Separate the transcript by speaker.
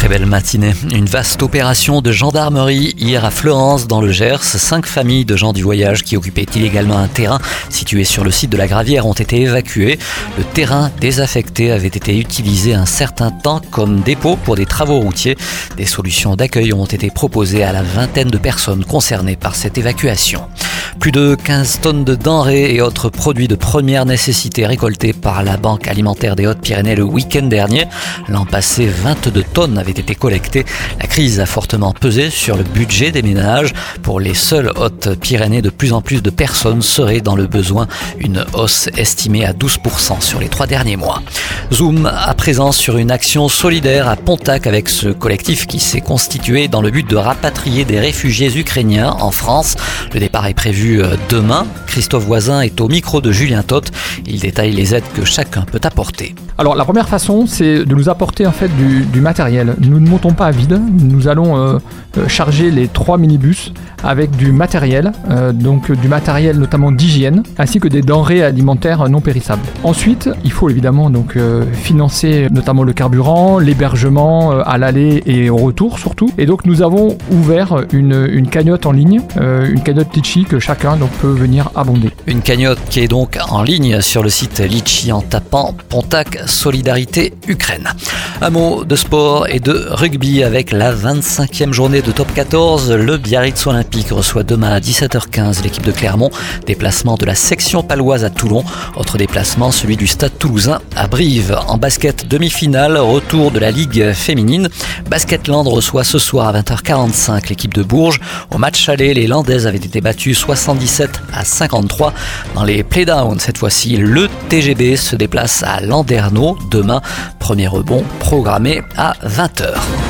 Speaker 1: Très belle matinée. Une vaste opération de gendarmerie hier à Florence dans le Gers. Cinq familles de gens du voyage qui occupaient illégalement un terrain situé sur le site de la Gravière ont été évacuées. Le terrain désaffecté avait été utilisé un certain temps comme dépôt pour des travaux routiers. Des solutions d'accueil ont été proposées à la vingtaine de personnes concernées par cette évacuation. Plus de 15 tonnes de denrées et autres produits de première nécessité récoltés par la Banque alimentaire des Hautes-Pyrénées le week-end dernier. L'an passé, 22 tonnes avaient été collectées. La crise a fortement pesé sur le budget des ménages. Pour les seules Hautes-Pyrénées, de plus en plus de personnes seraient dans le besoin. Une hausse estimée à 12% sur les trois derniers mois. Zoom à présent sur une action solidaire à Pontac avec ce collectif qui s'est constitué dans le but de rapatrier des réfugiés ukrainiens en France. Le départ est prévu euh, demain. Christophe Voisin est au micro de Julien Toth. Il détaille les aides que chacun peut apporter.
Speaker 2: Alors la première façon, c'est de nous apporter en fait du, matériel. Nous ne montons pas à vide. Nous allons euh, euh, charger les trois minibus avec du matériel, donc du matériel notamment d'hygiène, ainsi que des denrées alimentaires non périssables. Ensuite, il faut évidemment donc financer notamment le carburant, l'hébergement à l'aller et au retour surtout. Et donc nous avons ouvert une, une cagnotte en ligne, une cagnotte Litchi que chacun donc, peut venir abonder.
Speaker 1: Une cagnotte qui est donc en ligne sur le site Litchi en tapant Pontac Solidarité Ukraine. Un mot de sport et de rugby avec la 25e journée de top 14. Le Biarritz Olympique reçoit demain à 17h15 l'équipe de Clermont. Déplacement de la section paloise à Toulon. Autre déplacement, celui du stade toulousain à Brive. En basket demi-finale, retour de la Ligue féminine. Basketland reçoit ce soir à 20h45 l'équipe de Bourges. Au match aller, les Landaises avaient été battues 77 à 53. Dans les playdowns, cette fois-ci, le TGB se déplace à Demain. Premier rebond programmé à 20h.